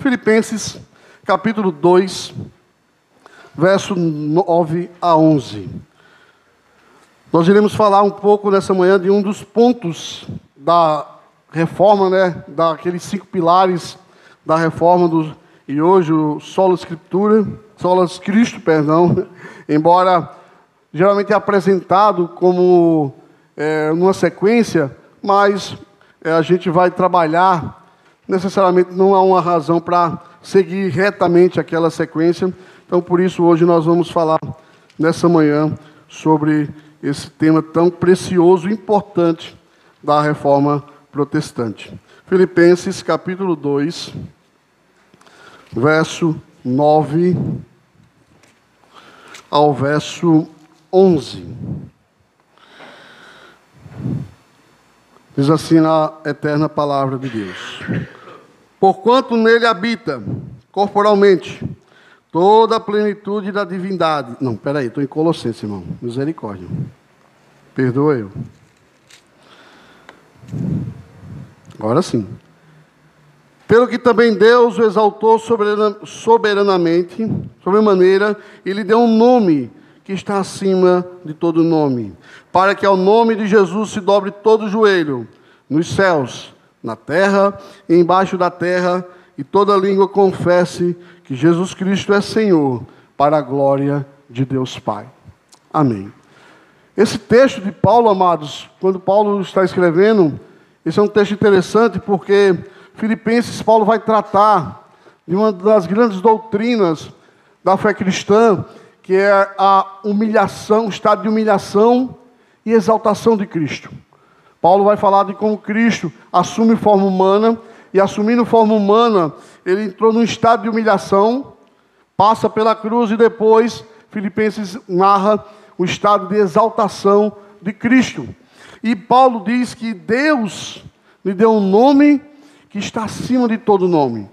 Filipenses, capítulo 2, verso 9 a 11. Nós iremos falar um pouco nessa manhã de um dos pontos da reforma, né, daqueles cinco pilares da reforma do, e hoje o solo escritura, solas Cristo, perdão, embora geralmente apresentado como é, numa sequência, mas é, a gente vai trabalhar necessariamente não há uma razão para seguir retamente aquela sequência. Então, por isso, hoje nós vamos falar nessa manhã sobre esse tema tão precioso e importante da reforma protestante. Filipenses capítulo 2, verso 9 ao verso 11. Diz assim na eterna palavra de Deus: Porquanto nele habita corporalmente toda a plenitude da divindade. Não, peraí, estou em Colossenses, irmão. Misericórdia. Perdoa eu. Agora sim. Pelo que também Deus o exaltou soberanamente, sobremaneira, e lhe deu um nome que está acima de todo nome, para que ao nome de Jesus se dobre todo o joelho, nos céus, na terra e embaixo da terra, e toda língua confesse que Jesus Cristo é Senhor, para a glória de Deus Pai. Amém. Esse texto de Paulo, amados, quando Paulo está escrevendo, esse é um texto interessante porque Filipenses Paulo vai tratar de uma das grandes doutrinas da fé cristã, que é a humilhação, o estado de humilhação e exaltação de Cristo. Paulo vai falar de como Cristo assume forma humana, e assumindo forma humana, ele entrou num estado de humilhação, passa pela cruz e depois, Filipenses narra o estado de exaltação de Cristo. E Paulo diz que Deus lhe deu um nome que está acima de todo nome.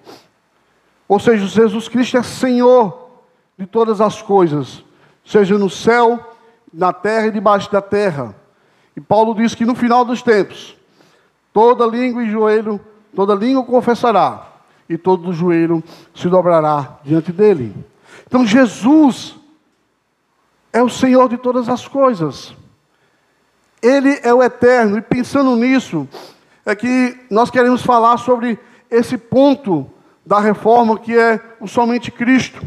Ou seja, Jesus Cristo é Senhor de todas as coisas, seja no céu, na terra e debaixo da terra. E Paulo diz que no final dos tempos, toda língua e joelho, toda língua confessará, e todo joelho se dobrará diante dele. Então Jesus é o Senhor de todas as coisas. Ele é o eterno, e pensando nisso, é que nós queremos falar sobre esse ponto da reforma que é o somente Cristo.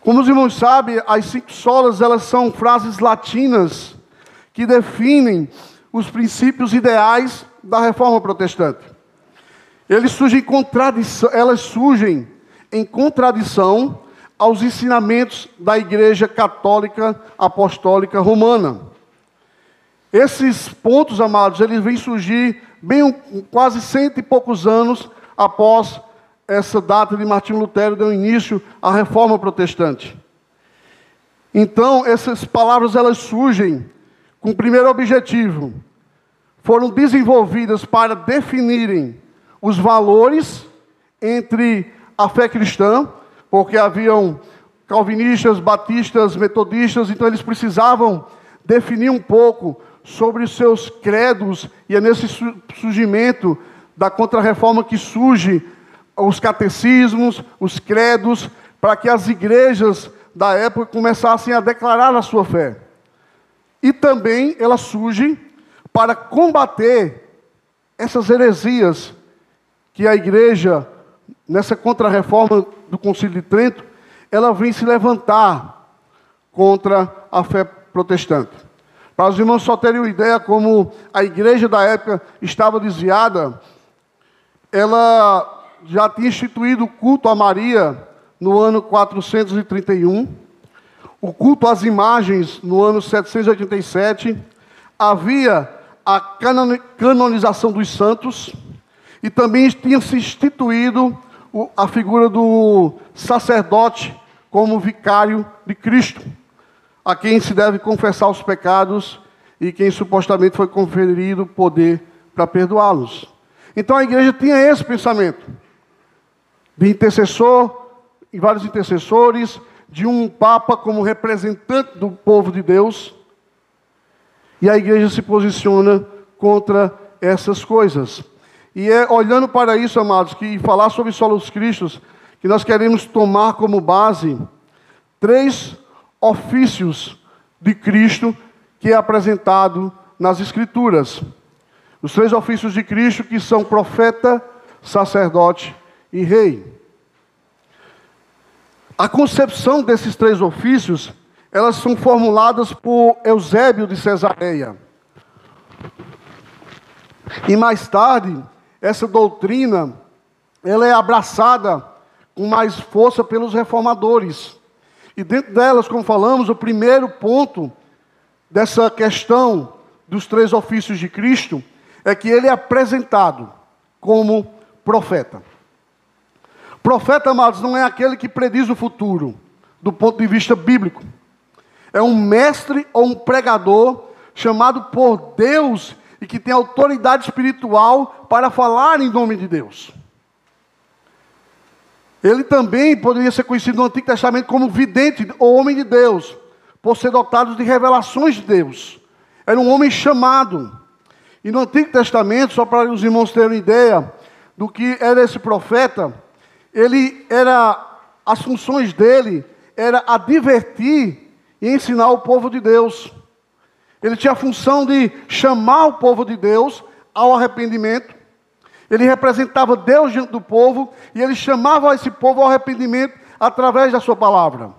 Como os irmãos sabem, as cinco solas elas são frases latinas que definem os princípios ideais da reforma protestante. Eles surgem elas surgem em contradição aos ensinamentos da Igreja Católica Apostólica Romana. Esses pontos, amados, eles vêm surgir bem quase cento e poucos anos após essa data de Martinho Lutero deu início à reforma protestante. Então, essas palavras elas surgem o primeiro objetivo. Foram desenvolvidas para definirem os valores entre a fé cristã, porque haviam calvinistas, batistas, metodistas, então eles precisavam definir um pouco sobre os seus credos, e é nesse surgimento da contrarreforma que surge os catecismos, os credos, para que as igrejas da época começassem a declarar a sua fé. E também ela surge para combater essas heresias que a igreja, nessa contrarreforma do Concílio de Trento, ela vem se levantar contra a fé protestante. Para os irmãos só terem uma ideia como a igreja da época estava desviada, ela já tinha instituído o culto a Maria no ano 431, o culto às imagens no ano 787, havia a canonização dos santos e também tinha se instituído a figura do sacerdote como vicário de Cristo a quem se deve confessar os pecados e quem supostamente foi conferido poder para perdoá-los. Então a igreja tinha esse pensamento de intercessor e vários intercessores, de um papa como representante do povo de Deus. E a igreja se posiciona contra essas coisas. E é olhando para isso, amados, que falar sobre solos cristos, que nós queremos tomar como base três ofícios de Cristo que é apresentado nas Escrituras. Os três ofícios de Cristo que são profeta, sacerdote e rei. A concepção desses três ofícios, elas são formuladas por Eusébio de Cesareia. E mais tarde, essa doutrina, ela é abraçada com mais força pelos reformadores. E dentro delas, como falamos, o primeiro ponto dessa questão dos três ofícios de Cristo é que ele é apresentado como profeta. Profeta, amados, não é aquele que prediz o futuro, do ponto de vista bíblico. É um mestre ou um pregador chamado por Deus e que tem autoridade espiritual para falar em nome de Deus. Ele também poderia ser conhecido no Antigo Testamento como vidente ou homem de Deus, por ser dotado de revelações de Deus. Era um homem chamado. E no Antigo Testamento, só para os irmãos terem uma ideia do que era esse profeta, ele era as funções dele era advertir e ensinar o povo de Deus. Ele tinha a função de chamar o povo de Deus ao arrependimento. Ele representava Deus diante do povo e ele chamava esse povo ao arrependimento através da sua palavra.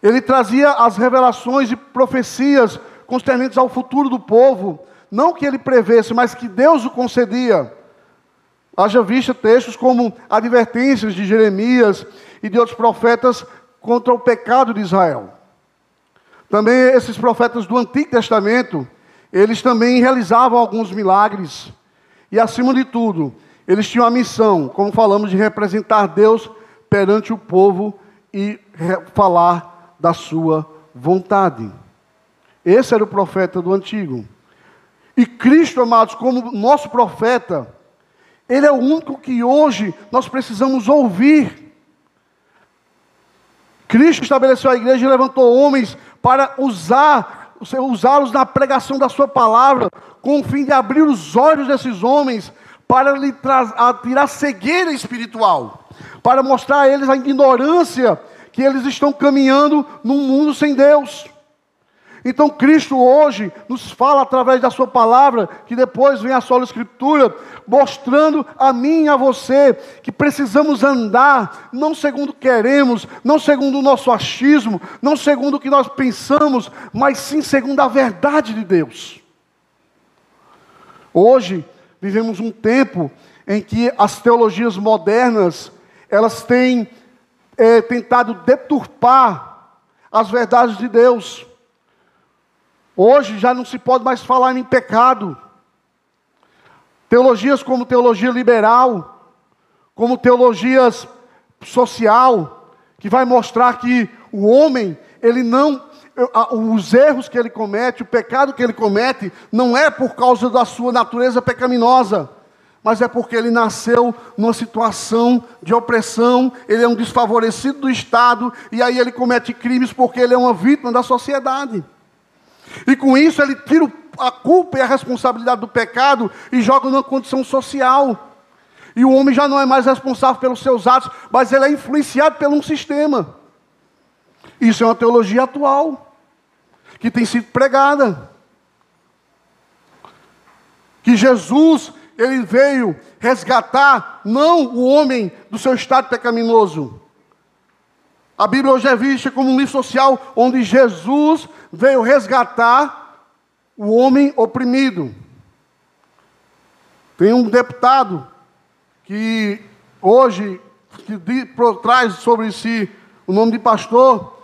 Ele trazia as revelações e profecias concernentes ao futuro do povo, não que ele prevesse, mas que Deus o concedia. Haja vista textos como advertências de Jeremias e de outros profetas contra o pecado de Israel. Também esses profetas do Antigo Testamento, eles também realizavam alguns milagres. E acima de tudo, eles tinham a missão, como falamos, de representar Deus perante o povo e falar da sua vontade. Esse era o profeta do Antigo. E Cristo, amados, como nosso profeta, Ele é o único que hoje nós precisamos ouvir. Cristo estabeleceu a igreja e levantou homens para usar, usá-los na pregação da sua palavra, com o fim de abrir os olhos desses homens para lhe tirar cegueira espiritual, para mostrar a eles a ignorância que eles estão caminhando num mundo sem Deus. Então Cristo hoje nos fala através da sua palavra, que depois vem a sola escritura, mostrando a mim e a você que precisamos andar não segundo queremos, não segundo o nosso achismo, não segundo o que nós pensamos, mas sim segundo a verdade de Deus. Hoje vivemos um tempo em que as teologias modernas elas têm é, tentado deturpar as verdades de Deus. Hoje já não se pode mais falar em pecado. Teologias como teologia liberal, como teologias social, que vai mostrar que o homem, ele não os erros que ele comete, o pecado que ele comete, não é por causa da sua natureza pecaminosa, mas é porque ele nasceu numa situação de opressão, ele é um desfavorecido do Estado, e aí ele comete crimes porque ele é uma vítima da sociedade. E com isso ele tira a culpa e a responsabilidade do pecado e joga numa condição social. E o homem já não é mais responsável pelos seus atos, mas ele é influenciado por um sistema. Isso é uma teologia atual, que tem sido pregada. Que Jesus, ele veio resgatar não o homem do seu estado pecaminoso. A Bíblia hoje é vista como um livro social onde Jesus veio resgatar o homem oprimido. Tem um deputado que hoje que traz sobre si o nome de pastor,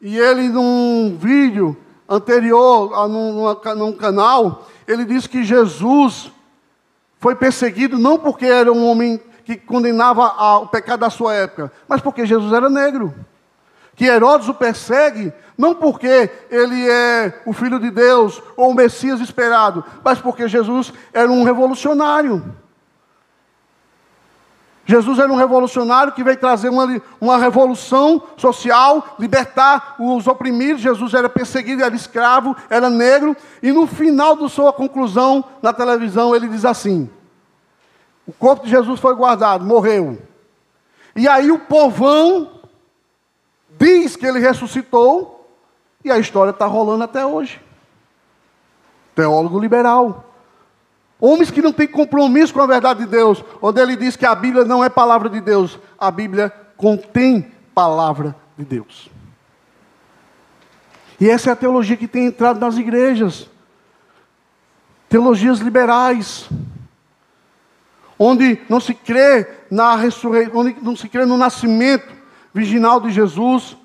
e ele num vídeo anterior, num, num canal, ele disse que Jesus foi perseguido não porque era um homem que condenava o pecado da sua época, mas porque Jesus era negro. Que Herodes o persegue não porque ele é o Filho de Deus ou o Messias esperado, mas porque Jesus era um revolucionário. Jesus era um revolucionário que veio trazer uma, uma revolução social, libertar os oprimidos. Jesus era perseguido, era escravo, era negro. E no final da sua conclusão na televisão, ele diz assim: O corpo de Jesus foi guardado, morreu. E aí o povão diz que ele ressuscitou, e a história está rolando até hoje. Teólogo liberal. Homens que não têm compromisso com a verdade de Deus, onde ele diz que a Bíblia não é palavra de Deus, a Bíblia contém palavra de Deus. E essa é a teologia que tem entrado nas igrejas. Teologias liberais. Onde não se crê na ressurreição, onde não se crê no nascimento virginal de Jesus,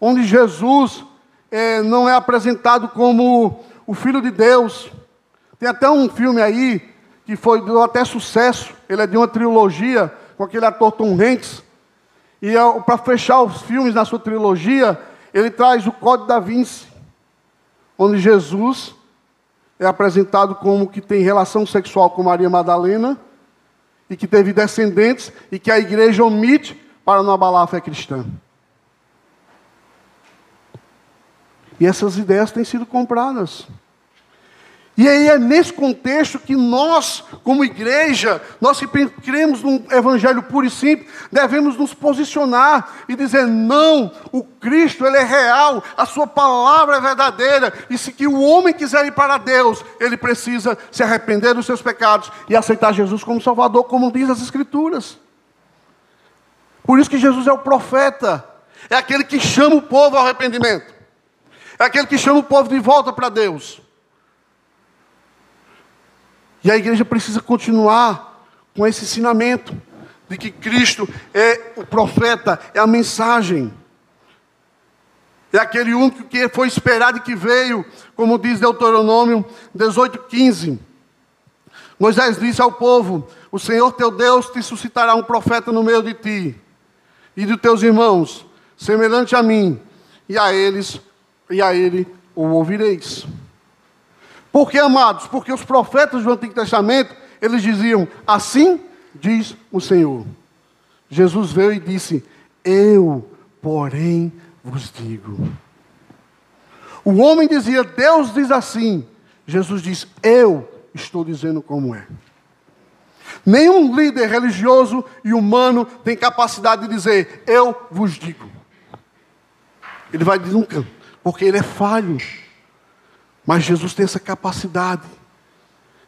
onde Jesus é, não é apresentado como o Filho de Deus. Tem até um filme aí que foi deu até sucesso. Ele é de uma trilogia com aquele ator Tom Hanks. E para fechar os filmes na sua trilogia, ele traz o Código da Vinci, onde Jesus é apresentado como que tem relação sexual com Maria Madalena e que teve descendentes e que a igreja omite para não abalar a fé cristã. E essas ideias têm sido compradas. E aí é nesse contexto que nós, como igreja, nós que cremos num evangelho puro e simples, devemos nos posicionar e dizer: não, o Cristo ele é real, a sua palavra é verdadeira, e se que o homem quiser ir para Deus, ele precisa se arrepender dos seus pecados e aceitar Jesus como Salvador, como diz as Escrituras. Por isso que Jesus é o profeta, é aquele que chama o povo ao arrependimento, é aquele que chama o povo de volta para Deus. E a igreja precisa continuar com esse ensinamento de que Cristo é o profeta, é a mensagem. É aquele único que foi esperado e que veio, como diz Deuteronômio 18:15. Moisés disse ao povo: O Senhor teu Deus te suscitará um profeta no meio de ti e de teus irmãos, semelhante a mim, e a eles e a ele o ouvireis. Por que, amados? Porque os profetas do Antigo Testamento, eles diziam: Assim diz o Senhor. Jesus veio e disse: Eu, porém, vos digo. O homem dizia: Deus diz assim. Jesus diz: Eu estou dizendo como é. Nenhum líder religioso e humano tem capacidade de dizer: Eu vos digo. Ele vai dizer nunca, porque ele é falho. Mas Jesus tem essa capacidade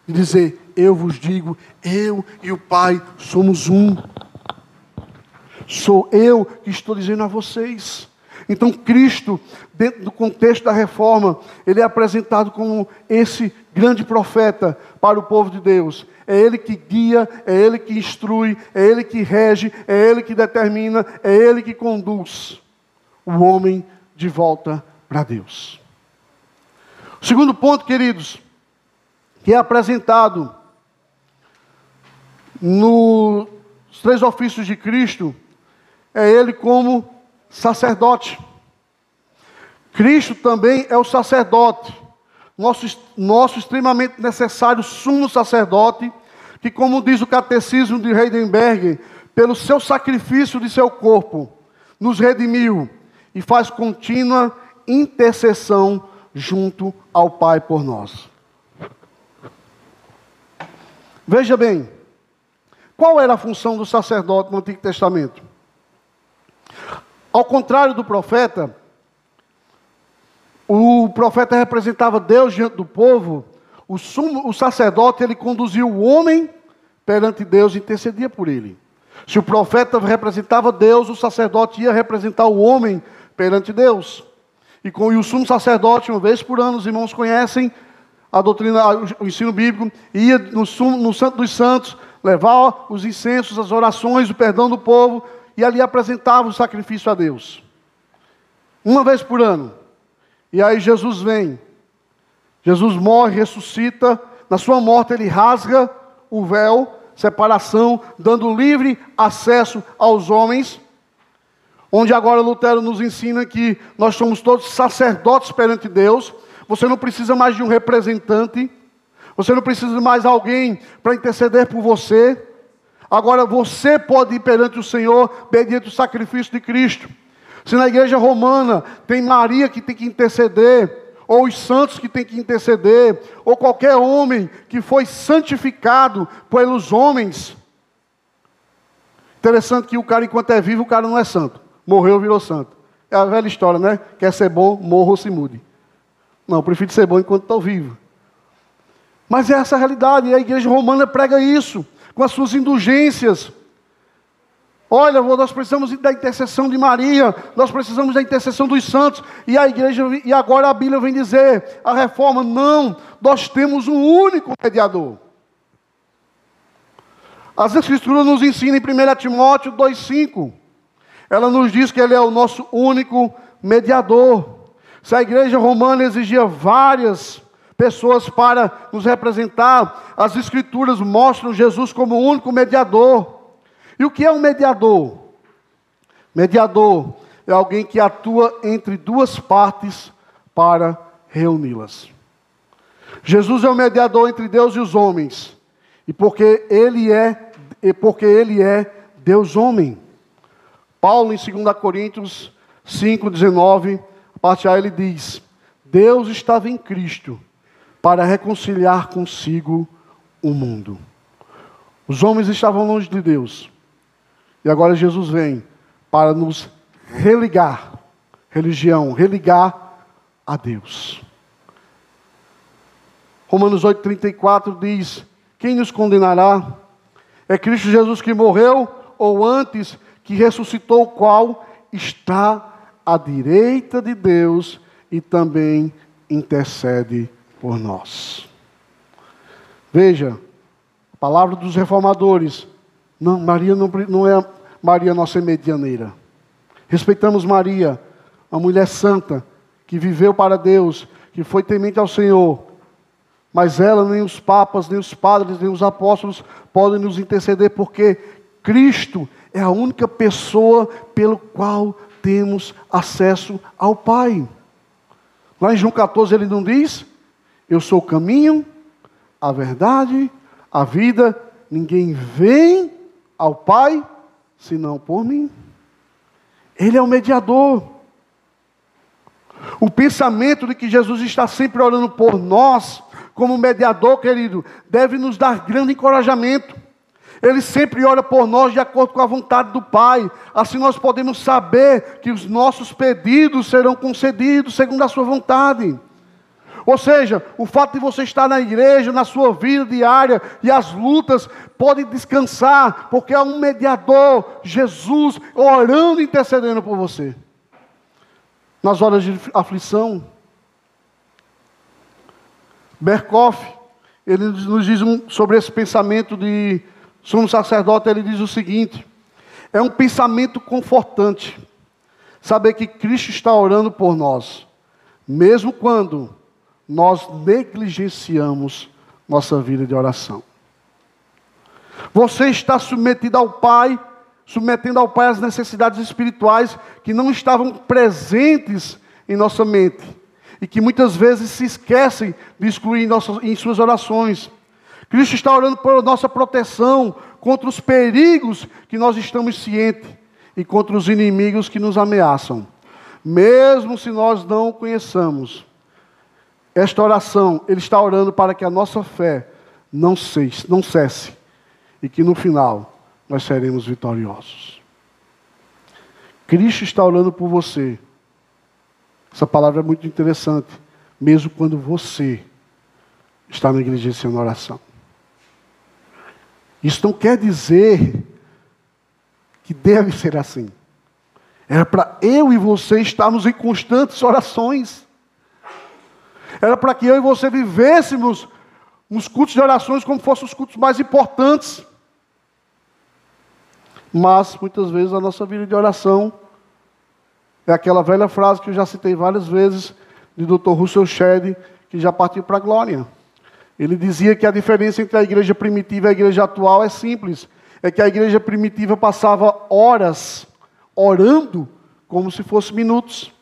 de dizer: Eu vos digo, eu e o Pai somos um. Sou eu que estou dizendo a vocês. Então, Cristo, dentro do contexto da reforma, ele é apresentado como esse grande profeta para o povo de Deus. É ele que guia, é ele que instrui, é ele que rege, é ele que determina, é ele que conduz o homem de volta para Deus. O segundo ponto, queridos, que é apresentado nos três ofícios de Cristo, é ele como sacerdote. Cristo também é o sacerdote, nosso, nosso extremamente necessário sumo sacerdote, que, como diz o catecismo de Heidenberg, pelo seu sacrifício de seu corpo, nos redimiu e faz contínua intercessão junto ao Pai por nós. Veja bem, qual era a função do sacerdote no Antigo Testamento? Ao contrário do profeta, o profeta representava Deus diante do povo, o, sumo, o sacerdote ele conduzia o homem perante Deus e intercedia por ele. Se o profeta representava Deus, o sacerdote ia representar o homem perante Deus. E com o sumo sacerdote, uma vez por ano, os irmãos conhecem a doutrina, o ensino bíblico, ia no, sumo, no Santo dos Santos, levar os incensos, as orações, o perdão do povo, e ali apresentava o sacrifício a Deus. Uma vez por ano. E aí Jesus vem. Jesus morre, ressuscita. Na sua morte ele rasga o véu, separação, dando livre acesso aos homens Onde agora Lutero nos ensina que nós somos todos sacerdotes perante Deus. Você não precisa mais de um representante. Você não precisa de mais alguém para interceder por você. Agora você pode ir perante o Senhor mediante o sacrifício de Cristo. Se na igreja romana tem Maria que tem que interceder, ou os santos que tem que interceder, ou qualquer homem que foi santificado pelos homens, Interessante que o cara, enquanto é vivo, o cara não é santo. Morreu, virou santo. É a velha história, né? Quer ser bom, morra ou se mude. Não, prefiro ser bom enquanto estou vivo. Mas é essa a realidade, e a igreja romana prega isso, com as suas indulgências. Olha, nós precisamos da intercessão de Maria, nós precisamos da intercessão dos santos, e a igreja, e agora a Bíblia vem dizer, a reforma, não, nós temos um único mediador. As Escrituras nos ensinam em 1 Timóteo 2,5. Ela nos diz que Ele é o nosso único mediador. Se a igreja romana exigia várias pessoas para nos representar, as Escrituras mostram Jesus como o único mediador. E o que é um mediador? Mediador é alguém que atua entre duas partes para reuni-las. Jesus é o mediador entre Deus e os homens. E porque ele é, porque ele é Deus homem. Paulo em 2 Coríntios 5:19, a parte A ele diz: Deus estava em Cristo para reconciliar consigo o mundo. Os homens estavam longe de Deus, e agora Jesus vem para nos religar, religião, religar a Deus. Romanos 8,34 diz: Quem nos condenará? É Cristo Jesus que morreu, ou antes que ressuscitou, qual está à direita de Deus e também intercede por nós. Veja, a palavra dos reformadores não, Maria não, não é Maria nossa medianeira. Respeitamos Maria, a mulher santa, que viveu para Deus, que foi temente ao Senhor. Mas ela, nem os papas, nem os padres, nem os apóstolos podem nos interceder, porque Cristo é a única pessoa pelo qual temos acesso ao Pai. Lá em João 14 ele não diz: Eu sou o caminho, a verdade, a vida, ninguém vem ao Pai senão por mim. Ele é o mediador. O pensamento de que Jesus está sempre orando por nós, como mediador, querido, deve nos dar grande encorajamento. Ele sempre ora por nós de acordo com a vontade do Pai. Assim nós podemos saber que os nossos pedidos serão concedidos segundo a sua vontade. Ou seja, o fato de você estar na igreja, na sua vida diária e as lutas, pode descansar, porque há um mediador, Jesus, orando e intercedendo por você. Nas horas de aflição, Berkoff, ele nos diz sobre esse pensamento de sumo sacerdote, ele diz o seguinte: é um pensamento confortante, saber que Cristo está orando por nós, mesmo quando nós negligenciamos nossa vida de oração. Você está submetido ao Pai, submetendo ao Pai as necessidades espirituais que não estavam presentes em nossa mente e que muitas vezes se esquecem de excluir em, nossas, em suas orações. Cristo está orando por nossa proteção contra os perigos que nós estamos cientes e contra os inimigos que nos ameaçam. Mesmo se nós não o conheçamos, esta oração, ele está orando para que a nossa fé não cesse, não cesse e que no final nós seremos vitoriosos. Cristo está orando por você. Essa palavra é muito interessante, mesmo quando você está negligenciando a oração. Isso não quer dizer que deve ser assim. Era para eu e você estarmos em constantes orações. Era para que eu e você vivêssemos os cultos de orações como fossem os cultos mais importantes. Mas, muitas vezes, a nossa vida de oração é aquela velha frase que eu já citei várias vezes, de Dr. Russell Shedd, que já partiu para a glória. Ele dizia que a diferença entre a igreja primitiva e a igreja atual é simples. É que a igreja primitiva passava horas orando como se fosse minutos.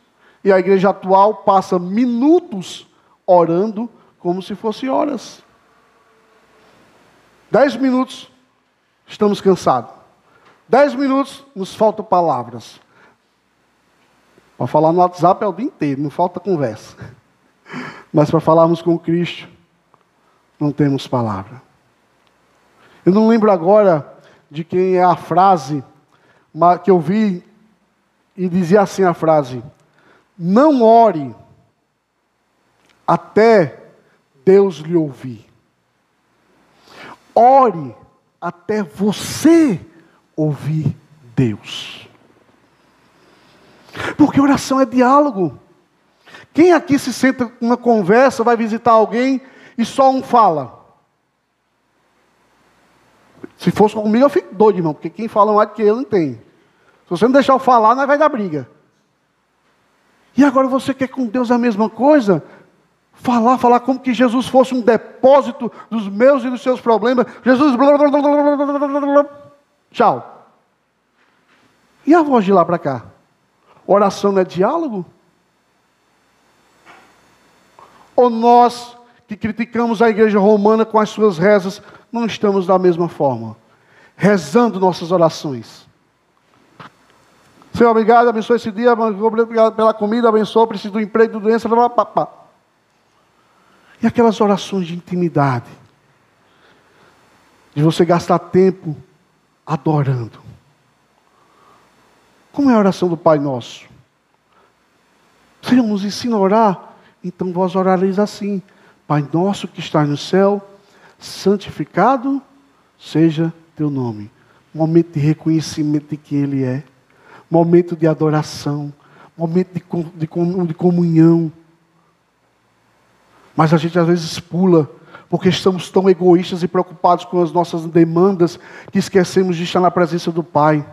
E a igreja atual passa minutos orando como se fosse horas. Dez minutos, estamos cansados. Dez minutos, nos faltam palavras. Para falar no WhatsApp é o dia inteiro, não falta conversa. Mas para falarmos com Cristo, não temos palavra. Eu não lembro agora de quem é a frase que eu vi e dizia assim a frase: Não ore até Deus lhe ouvir. Ore até você ouvir Deus. Porque oração é diálogo. Quem aqui se senta numa conversa, vai visitar alguém e só um fala? Se fosse comigo, eu fico doido, irmão, porque quem fala mais do que eu não tem. Se você não deixar eu falar, nós vai dar briga. E agora você quer com Deus a mesma coisa? Falar, falar como que Jesus fosse um depósito dos meus e dos seus problemas. Jesus. Blá, blá, blá, tchau. E a voz de lá para cá? Oração não é diálogo? Ou nós que criticamos a igreja romana com as suas rezas, não estamos da mesma forma, rezando nossas orações. Senhor, obrigado, abençoe esse dia, obrigado pela comida, abençoe, preciso do emprego, do doença, blá. E aquelas orações de intimidade, de você gastar tempo adorando. Como é a oração do Pai Nosso? Senhor, nos ensina a orar, então vós orareis assim. Pai nosso que está no céu, santificado seja teu nome. Momento de reconhecimento de quem Ele é, momento de adoração, momento de, de, de comunhão. Mas a gente às vezes pula, porque estamos tão egoístas e preocupados com as nossas demandas, que esquecemos de estar na presença do Pai.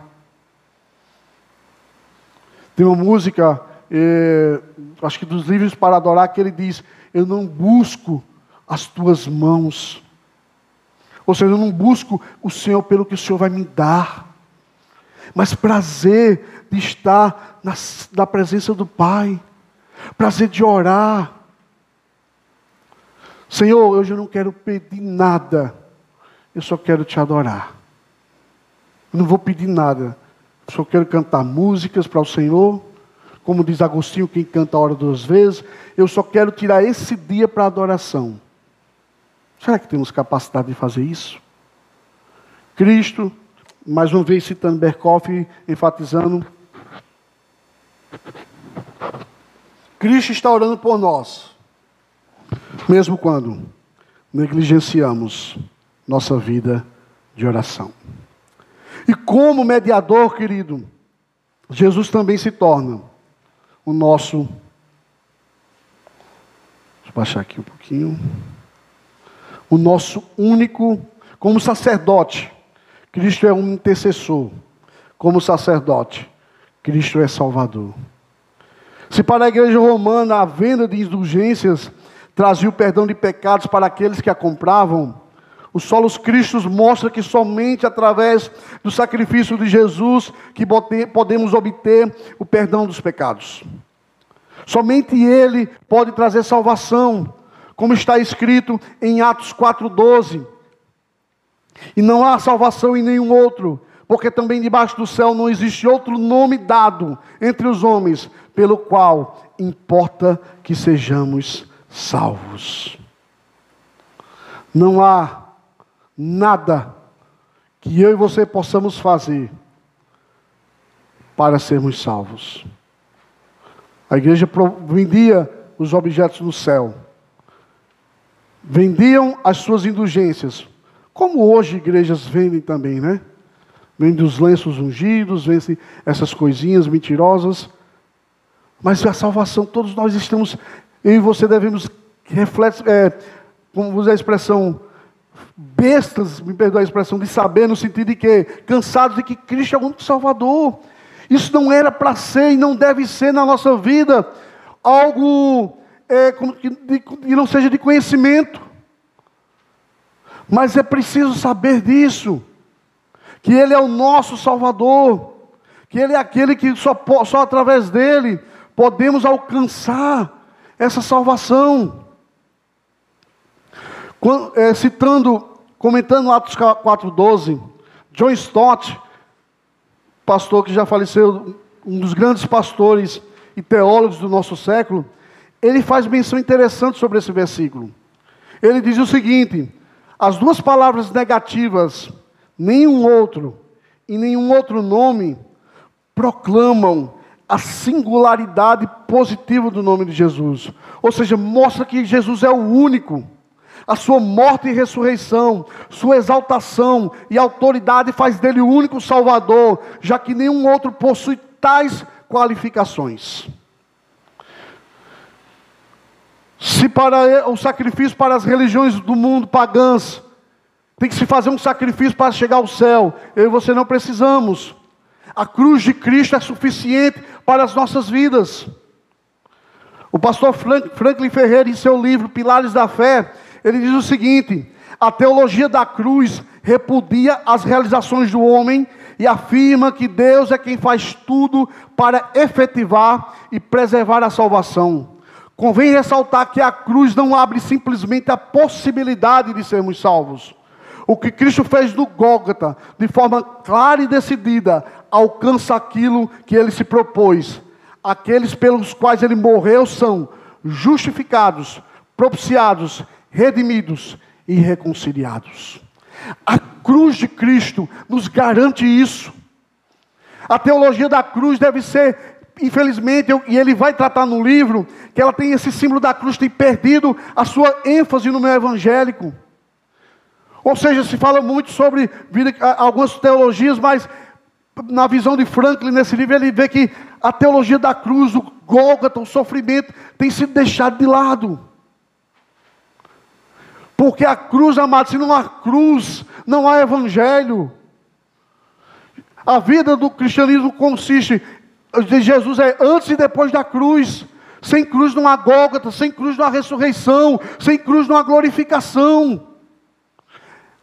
Tem uma música, eh, acho que dos livros para adorar, que ele diz: Eu não busco as tuas mãos, ou seja, eu não busco o Senhor pelo que o Senhor vai me dar, mas prazer de estar na, na presença do Pai, prazer de orar. Senhor, hoje eu não quero pedir nada, eu só quero te adorar. Eu não vou pedir nada, eu só quero cantar músicas para o Senhor. Como diz Agostinho, quem canta a hora duas vezes, eu só quero tirar esse dia para adoração. Será que temos capacidade de fazer isso? Cristo, mais uma vez citando Berkoff, enfatizando. Cristo está orando por nós, mesmo quando negligenciamos nossa vida de oração. E como mediador, querido, Jesus também se torna o nosso. Deixa eu baixar aqui um pouquinho o nosso único, como sacerdote, Cristo é um intercessor. Como sacerdote, Cristo é Salvador. Se para a igreja romana a venda de indulgências trazia o perdão de pecados para aqueles que a compravam, o Solos Cristos mostra que somente através do sacrifício de Jesus que podemos obter o perdão dos pecados. Somente Ele pode trazer salvação como está escrito em Atos 4,12. E não há salvação em nenhum outro, porque também debaixo do céu não existe outro nome dado entre os homens, pelo qual importa que sejamos salvos. Não há nada que eu e você possamos fazer para sermos salvos. A igreja vendia os objetos do céu vendiam as suas indulgências, como hoje igrejas vendem também, né? Vendem os lenços ungidos, vendem essas coisinhas mentirosas. Mas a salvação, todos nós estamos, eu e você devemos refletir, é, como usar a expressão, bestas, me perdoa a expressão, de saber, no sentido de que, cansados de que Cristo é o único Salvador. Isso não era para ser e não deve ser na nossa vida algo é, que não seja de conhecimento. Mas é preciso saber disso, que Ele é o nosso Salvador, que Ele é aquele que só, só através dele podemos alcançar essa salvação. Quando, é, citando, comentando Atos 4,12, John Stott, pastor que já faleceu, um dos grandes pastores e teólogos do nosso século, ele faz menção interessante sobre esse versículo. Ele diz o seguinte: as duas palavras negativas nenhum outro e nenhum outro nome proclamam a singularidade positiva do nome de Jesus. Ou seja, mostra que Jesus é o único. A sua morte e ressurreição, sua exaltação e autoridade faz dele o único Salvador, já que nenhum outro possui tais qualificações. Se para o sacrifício para as religiões do mundo pagãs tem que se fazer um sacrifício para chegar ao céu, eu e você não precisamos. A cruz de Cristo é suficiente para as nossas vidas. O pastor Franklin Ferreira, em seu livro Pilares da Fé, ele diz o seguinte: a teologia da cruz repudia as realizações do homem e afirma que Deus é quem faz tudo para efetivar e preservar a salvação. Convém ressaltar que a cruz não abre simplesmente a possibilidade de sermos salvos. O que Cristo fez no Gólgota, de forma clara e decidida, alcança aquilo que ele se propôs. Aqueles pelos quais ele morreu são justificados, propiciados, redimidos e reconciliados. A cruz de Cristo nos garante isso. A teologia da cruz deve ser, infelizmente, e ele vai tratar no livro, que ela tem esse símbolo da cruz, tem perdido a sua ênfase no meio evangélico. Ou seja, se fala muito sobre vida, algumas teologias, mas na visão de Franklin, nesse livro, ele vê que a teologia da cruz, o Gólgota, o sofrimento, tem sido deixado de lado. Porque a cruz, amado, se não há cruz, não há evangelho. A vida do cristianismo consiste, de Jesus é antes e depois da cruz. Sem cruz não há Gólgota, sem cruz não há ressurreição, sem cruz não há glorificação.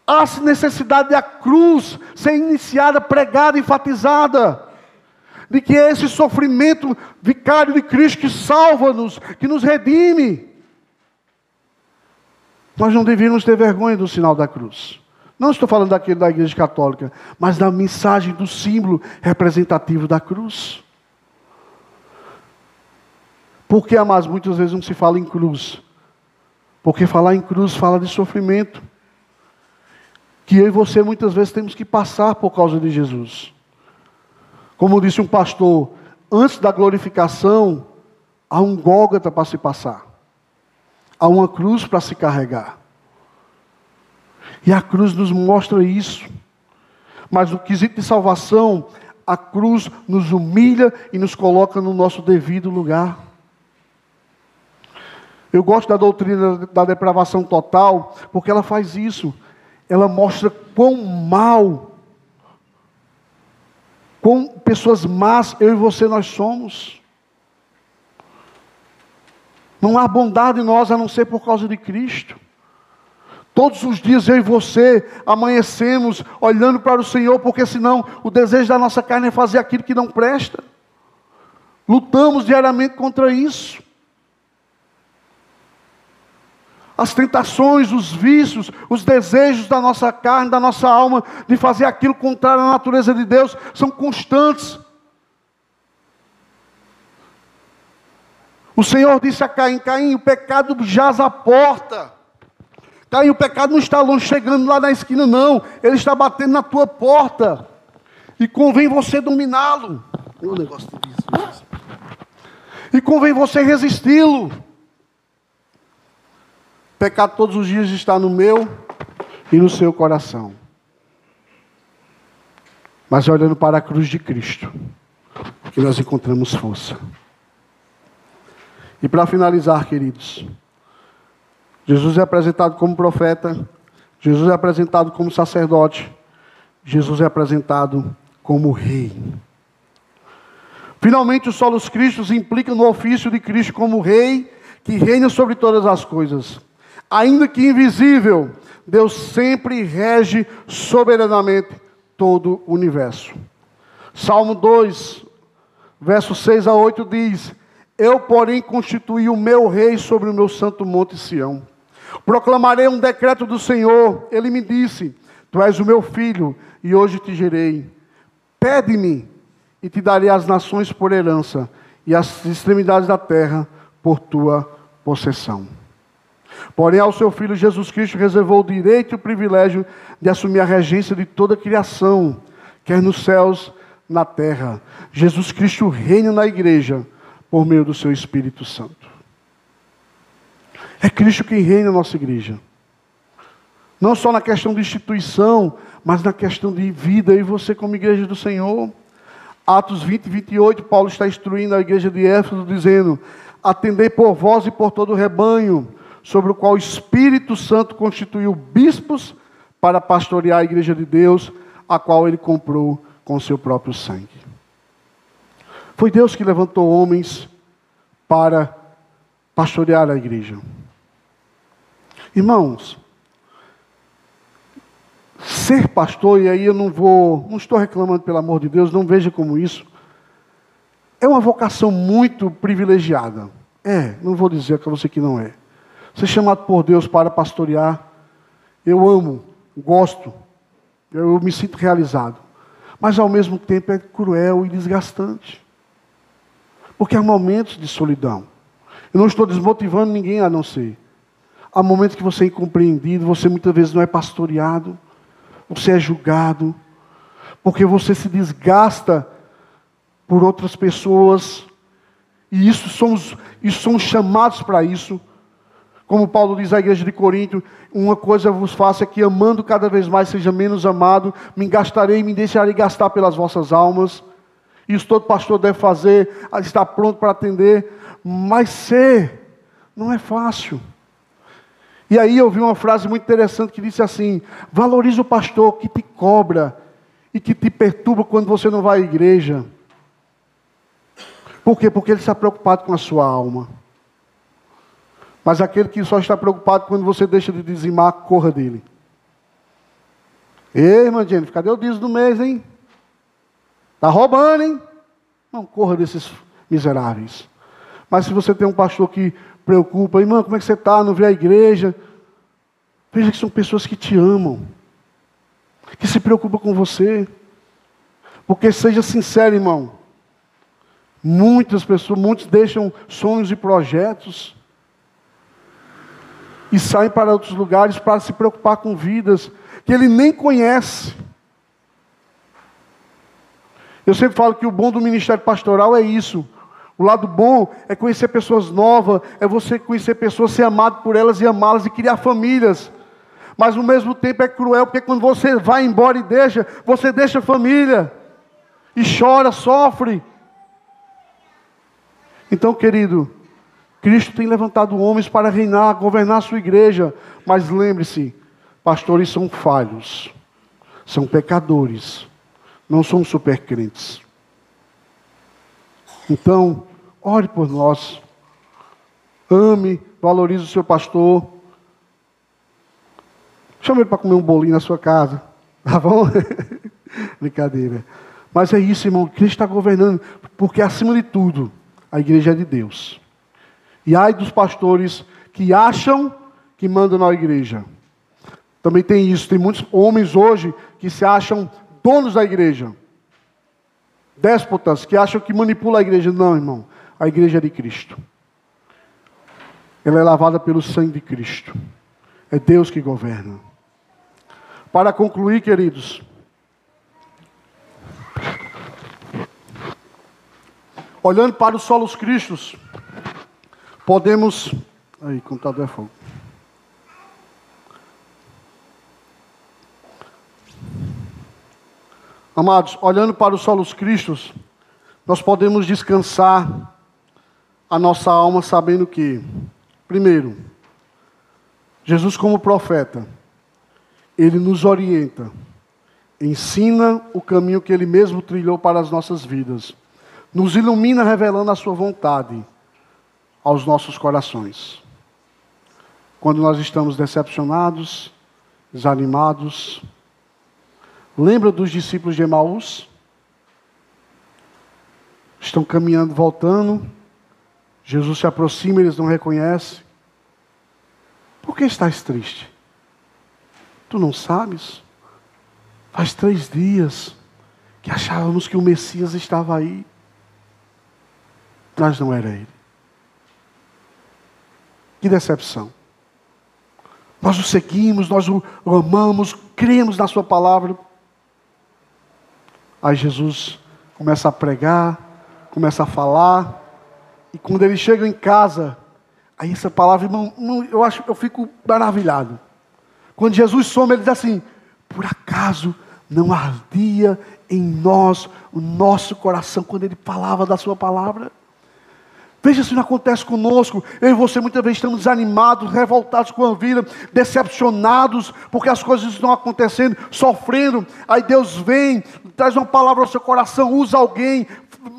Há necessidade da cruz ser iniciada, pregada, enfatizada. De que é esse sofrimento vicário de Cristo que salva-nos, que nos redime. Nós não devíamos ter vergonha do sinal da cruz. Não estou falando daquele da igreja católica, mas da mensagem do símbolo representativo da cruz. Porque, amados, muitas vezes não se fala em cruz. Porque falar em cruz fala de sofrimento que eu e você muitas vezes temos que passar por causa de Jesus. Como disse um pastor, antes da glorificação, há um Gólgota para se passar, há uma cruz para se carregar. E a cruz nos mostra isso. Mas no quesito de salvação, a cruz nos humilha e nos coloca no nosso devido lugar. Eu gosto da doutrina da depravação total, porque ela faz isso ela mostra quão mal, quão pessoas más eu e você nós somos. Não há bondade em nós a não ser por causa de Cristo. Todos os dias eu e você amanhecemos olhando para o Senhor, porque senão o desejo da nossa carne é fazer aquilo que não presta. Lutamos diariamente contra isso. As tentações, os vícios, os desejos da nossa carne, da nossa alma, de fazer aquilo contrário à natureza de Deus, são constantes. O Senhor disse a Caim: Caim, o pecado jaz à porta. Caim, o pecado não está longe, chegando lá na esquina, não. Ele está batendo na tua porta. E convém você dominá-lo. Disso. E convém você resisti-lo. Pecado todos os dias está no meu e no seu coração. Mas olhando para a cruz de Cristo, que nós encontramos força. E para finalizar, queridos, Jesus é apresentado como profeta, Jesus é apresentado como sacerdote, Jesus é apresentado como rei. Finalmente, os solos cristos implicam no ofício de Cristo como rei que reina sobre todas as coisas ainda que invisível, Deus sempre rege soberanamente todo o universo. Salmo 2, versos 6 a 8 diz: Eu, porém, constituí o meu rei sobre o meu santo monte Sião. Proclamarei um decreto do Senhor. Ele me disse: Tu és o meu filho, e hoje te gerei. Pede-me, e te darei as nações por herança, e as extremidades da terra por tua possessão. Porém, ao seu Filho Jesus Cristo reservou o direito e o privilégio de assumir a regência de toda a criação, quer nos céus, na terra. Jesus Cristo reina na igreja por meio do seu Espírito Santo. É Cristo quem reina na nossa igreja. Não só na questão de instituição, mas na questão de vida, e você como igreja do Senhor. Atos 20, 28, Paulo está instruindo a igreja de Éfeso, dizendo: Atendei por vós e por todo o rebanho, sobre o qual o Espírito Santo constituiu bispos para pastorear a igreja de Deus, a qual ele comprou com seu próprio sangue. Foi Deus que levantou homens para pastorear a igreja. Irmãos, ser pastor, e aí eu não vou, não estou reclamando pelo amor de Deus, não veja como isso, é uma vocação muito privilegiada. É, não vou dizer para você que não é. Ser chamado por Deus para pastorear, eu amo, gosto, eu me sinto realizado. Mas ao mesmo tempo é cruel e desgastante. Porque há momentos de solidão. Eu não estou desmotivando ninguém a não ser. Há momentos que você é incompreendido, você muitas vezes não é pastoreado você é julgado, porque você se desgasta por outras pessoas, e isso somos, isso somos chamados para isso. Como Paulo diz à igreja de Corinto, uma coisa vos faço é que amando cada vez mais seja menos amado, me gastarei e me deixarei gastar pelas vossas almas. Isso todo pastor deve fazer, estar pronto para atender, mas ser não é fácil. E aí eu vi uma frase muito interessante que disse assim: valorize o pastor que te cobra e que te perturba quando você não vai à igreja. Por quê? Porque ele está preocupado com a sua alma. Mas aquele que só está preocupado quando você deixa de dizimar, corra dele. Ei, irmã Jennifer, cadê o dízimo do mês, hein? Está roubando, hein? Não corra desses miseráveis. Mas se você tem um pastor que preocupa, irmã, como é que você está? Não vê a igreja? Veja que são pessoas que te amam, que se preocupam com você. Porque seja sincero, irmão. Muitas pessoas, muitos deixam sonhos e projetos e saem para outros lugares para se preocupar com vidas que ele nem conhece. Eu sempre falo que o bom do ministério pastoral é isso. O lado bom é conhecer pessoas novas, é você conhecer pessoas, ser amado por elas e amá-las e criar famílias. Mas ao mesmo tempo é cruel, porque quando você vai embora e deixa, você deixa a família. E chora, sofre. Então, querido, Cristo tem levantado homens para reinar, governar a sua igreja. Mas lembre-se, pastores são falhos, são pecadores, não são supercrentes. Então, ore por nós. Ame, valorize o seu pastor. Chame ele para comer um bolinho na sua casa. Tá bom? Brincadeira. Mas é isso, irmão. Cristo está governando. Porque, acima de tudo, a igreja é de Deus. E ai dos pastores que acham que mandam na igreja. Também tem isso. Tem muitos homens hoje que se acham donos da igreja. Déspotas que acham que manipulam a igreja. Não, irmão. A igreja é de Cristo. Ela é lavada pelo sangue de Cristo. É Deus que governa. Para concluir, queridos, olhando para os solos cristos, podemos. Aí, computador é fogo. Amados, olhando para os solos cristos, nós podemos descansar a nossa alma sabendo que, primeiro, Jesus, como profeta, ele nos orienta, ensina o caminho que ele mesmo trilhou para as nossas vidas, nos ilumina revelando a sua vontade aos nossos corações. Quando nós estamos decepcionados, desanimados, Lembra dos discípulos de Emaús? Estão caminhando, voltando. Jesus se aproxima, eles não reconhecem. Por que estás triste? Tu não sabes? Faz três dias que achávamos que o Messias estava aí, mas não era ele. Que decepção. Nós o seguimos, nós o amamos, cremos na Sua palavra. Aí Jesus começa a pregar, começa a falar, e quando ele chega em casa, aí essa palavra, irmão, eu acho, eu fico maravilhado. Quando Jesus soma, ele diz assim: por acaso não ardia em nós o nosso coração quando ele falava da sua palavra? Veja se não acontece conosco. Eu e você muitas vezes estamos desanimados, revoltados com a vida, decepcionados porque as coisas estão acontecendo, sofrendo. Aí Deus vem, traz uma palavra ao seu coração, usa alguém.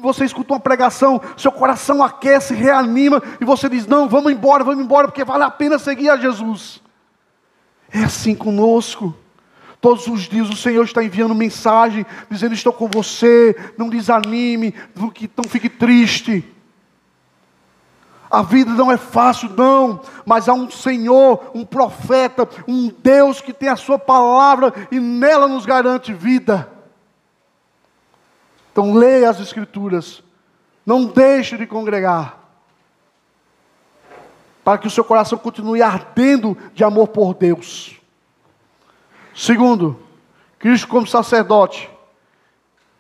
Você escuta uma pregação, seu coração aquece, reanima e você diz: Não, vamos embora, vamos embora, porque vale a pena seguir a Jesus. É assim conosco. Todos os dias o Senhor está enviando mensagem, dizendo: Estou com você, não desanime, não fique triste. A vida não é fácil, não, mas há um Senhor, um profeta, um Deus que tem a Sua palavra e nela nos garante vida. Então, leia as Escrituras, não deixe de congregar, para que o seu coração continue ardendo de amor por Deus. Segundo, Cristo, como sacerdote,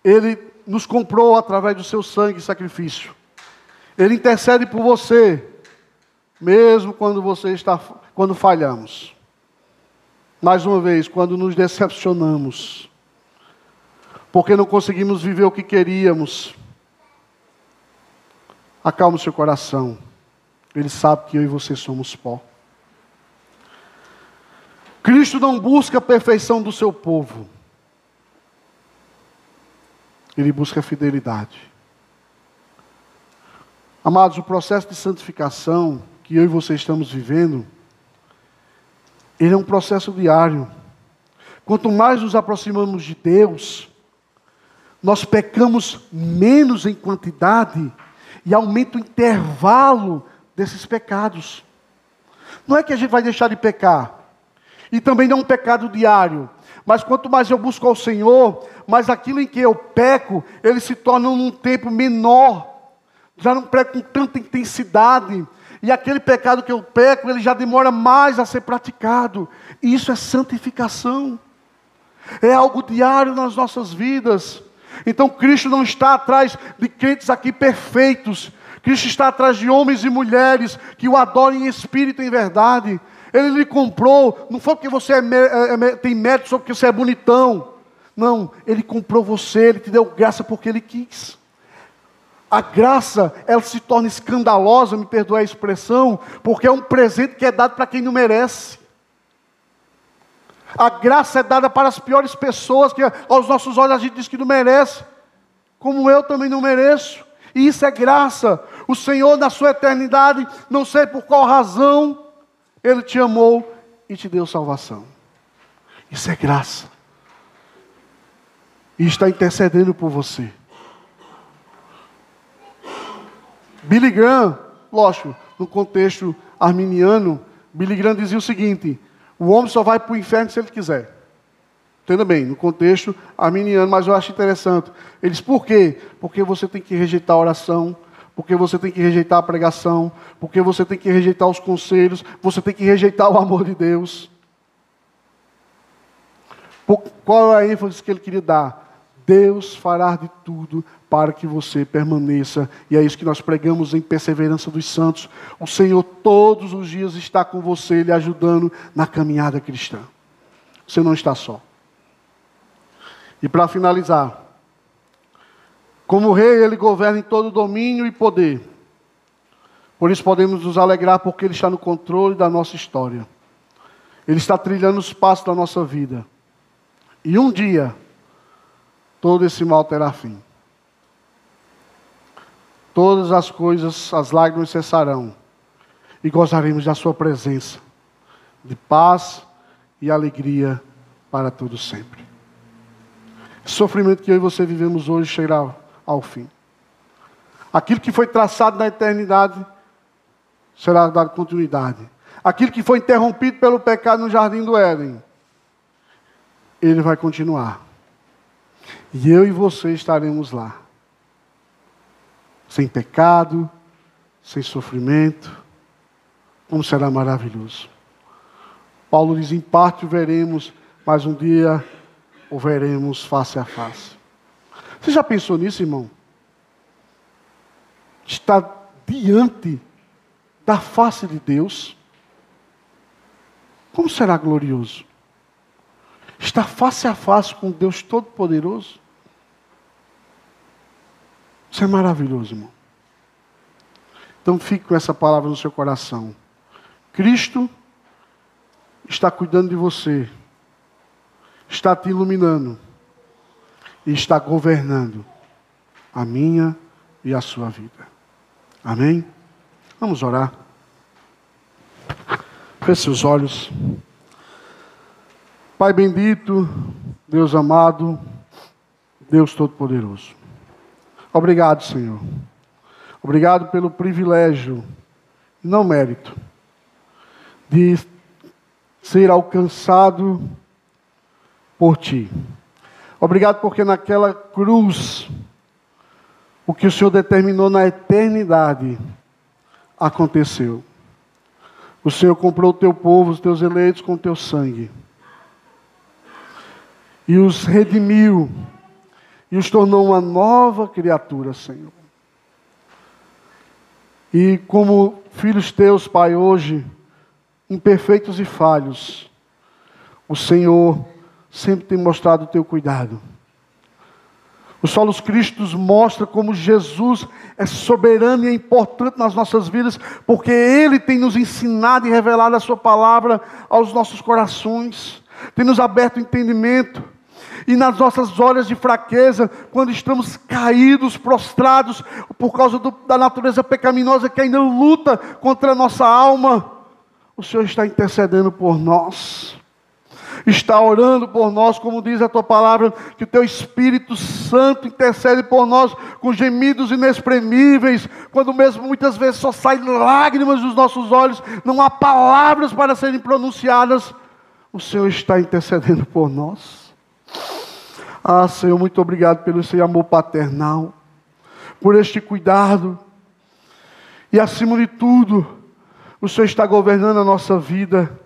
Ele nos comprou através do seu sangue e sacrifício. Ele intercede por você, mesmo quando você está quando falhamos. Mais uma vez, quando nos decepcionamos, porque não conseguimos viver o que queríamos. Acalme seu coração. Ele sabe que eu e você somos pó. Cristo não busca a perfeição do seu povo. Ele busca a fidelidade. Amados, o processo de santificação que eu e você estamos vivendo, ele é um processo diário. Quanto mais nos aproximamos de Deus, nós pecamos menos em quantidade e aumenta o intervalo desses pecados. Não é que a gente vai deixar de pecar, e também não é um pecado diário, mas quanto mais eu busco ao Senhor, mais aquilo em que eu peco, ele se torna num tempo menor já não peco com tanta intensidade. E aquele pecado que eu peco, ele já demora mais a ser praticado. E isso é santificação. É algo diário nas nossas vidas. Então Cristo não está atrás de crentes aqui perfeitos. Cristo está atrás de homens e mulheres que o adorem em espírito e em verdade. Ele lhe comprou, não foi porque você é, é, é, tem mérito só porque você é bonitão. Não, ele comprou você, ele te deu graça porque ele quis. A graça, ela se torna escandalosa, me perdoe a expressão, porque é um presente que é dado para quem não merece. A graça é dada para as piores pessoas, que aos nossos olhos a gente diz que não merece, como eu também não mereço. E isso é graça. O Senhor, na sua eternidade, não sei por qual razão, Ele te amou e te deu salvação. Isso é graça. E está intercedendo por você. Billy Graham, lógico, no contexto arminiano, Billy Graham dizia o seguinte: o homem só vai para o inferno se ele quiser. Entenda bem, no contexto arminiano, mas eu acho interessante. Ele diz, por quê? Porque você tem que rejeitar a oração, porque você tem que rejeitar a pregação, porque você tem que rejeitar os conselhos, você tem que rejeitar o amor de Deus. Qual é a ênfase que ele queria dar? Deus fará de tudo para que você permaneça. E é isso que nós pregamos em Perseverança dos Santos. O Senhor todos os dias está com você, lhe ajudando na caminhada cristã. Você não está só. E para finalizar, como rei, ele governa em todo domínio e poder. Por isso podemos nos alegrar porque ele está no controle da nossa história. Ele está trilhando os passos da nossa vida. E um dia, todo esse mal terá fim todas as coisas, as lágrimas cessarão, e gozaremos da Sua presença, de paz e alegria para todo sempre. O sofrimento que eu e você vivemos hoje chegará ao fim. Aquilo que foi traçado na eternidade será dado continuidade. Aquilo que foi interrompido pelo pecado no jardim do Éden, ele vai continuar. E eu e você estaremos lá sem pecado, sem sofrimento. Como será maravilhoso. Paulo diz: em parte o veremos, mas um dia o veremos face a face. Você já pensou nisso, irmão? Está diante da face de Deus. Como será glorioso? Está face a face com Deus Todo-Poderoso. Isso é maravilhoso, irmão. Então fique com essa palavra no seu coração. Cristo está cuidando de você, está te iluminando e está governando a minha e a sua vida. Amém? Vamos orar. Feche seus olhos. Pai bendito, Deus amado, Deus Todo-Poderoso. Obrigado, Senhor. Obrigado pelo privilégio, não mérito, de ser alcançado por Ti. Obrigado porque naquela cruz, o que o Senhor determinou na eternidade, aconteceu. O Senhor comprou o teu povo, os teus eleitos, com o teu sangue. E os redimiu. E os tornou uma nova criatura, Senhor. E como filhos teus, Pai, hoje, imperfeitos e falhos, o Senhor sempre tem mostrado o teu cuidado. O Solos Cristos mostra como Jesus é soberano e é importante nas nossas vidas, porque Ele tem nos ensinado e revelado a Sua palavra aos nossos corações, tem nos aberto o entendimento. E nas nossas horas de fraqueza, quando estamos caídos, prostrados, por causa do, da natureza pecaminosa que ainda luta contra a nossa alma, o Senhor está intercedendo por nós está orando por nós, como diz a tua palavra, que o teu Espírito Santo intercede por nós com gemidos inexprimíveis, quando mesmo muitas vezes só saem lágrimas dos nossos olhos, não há palavras para serem pronunciadas, o Senhor está intercedendo por nós. Ah, Senhor, muito obrigado pelo seu amor paternal, por este cuidado, e acima de tudo, o Senhor está governando a nossa vida.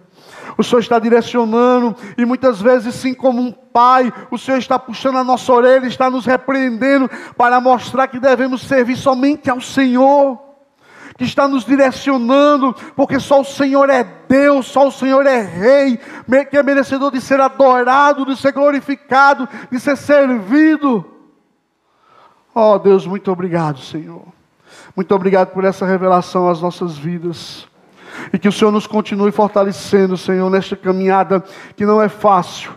O Senhor está direcionando, e muitas vezes, sim, como um pai, o Senhor está puxando a nossa orelha, está nos repreendendo para mostrar que devemos servir somente ao Senhor, que está nos direcionando, porque só o Senhor é Deus, só o Senhor é Rei, que é merecedor de ser adorado, de ser glorificado, de ser servido. Oh Deus, muito obrigado, Senhor. Muito obrigado por essa revelação às nossas vidas. E que o Senhor nos continue fortalecendo, Senhor, nesta caminhada que não é fácil,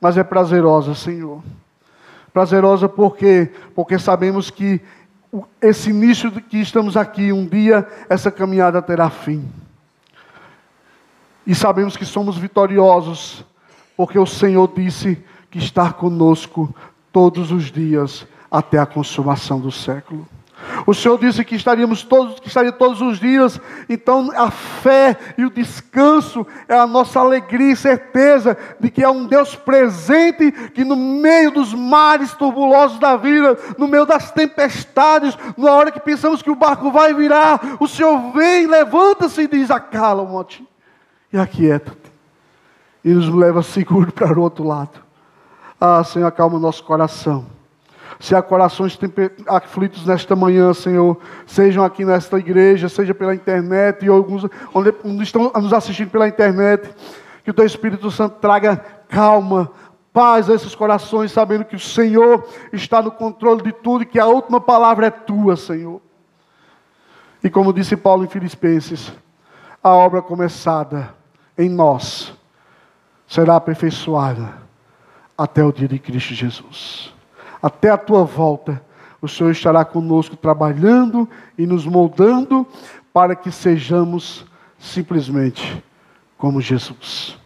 mas é prazerosa, Senhor. Prazerosa porque porque sabemos que esse início de que estamos aqui, um dia essa caminhada terá fim. E sabemos que somos vitoriosos, porque o Senhor disse que está conosco todos os dias até a consumação do século. O Senhor disse que estaríamos todos, que estaria todos os dias. Então a fé e o descanso é a nossa alegria e certeza de que é um Deus presente que no meio dos mares turbulosos da vida, no meio das tempestades, na hora que pensamos que o barco vai virar, o Senhor vem, levanta-se e diz: acalma-te e aquieta-te. E nos leva seguro para o outro lado. Ah, Senhor, acalma o nosso coração se há corações aflitos nesta manhã, Senhor, sejam aqui nesta igreja, seja pela internet, e alguns onde estão nos assistindo pela internet, que o Teu Espírito Santo traga calma, paz a esses corações, sabendo que o Senhor está no controle de tudo e que a última palavra é Tua, Senhor. E como disse Paulo em Filipenses, a obra começada em nós será aperfeiçoada até o dia de Cristo Jesus até a tua volta, o Senhor estará conosco trabalhando e nos moldando para que sejamos simplesmente como Jesus.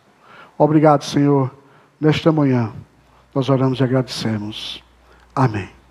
Obrigado, Senhor. Nesta manhã, nós oramos e agradecemos. Amém.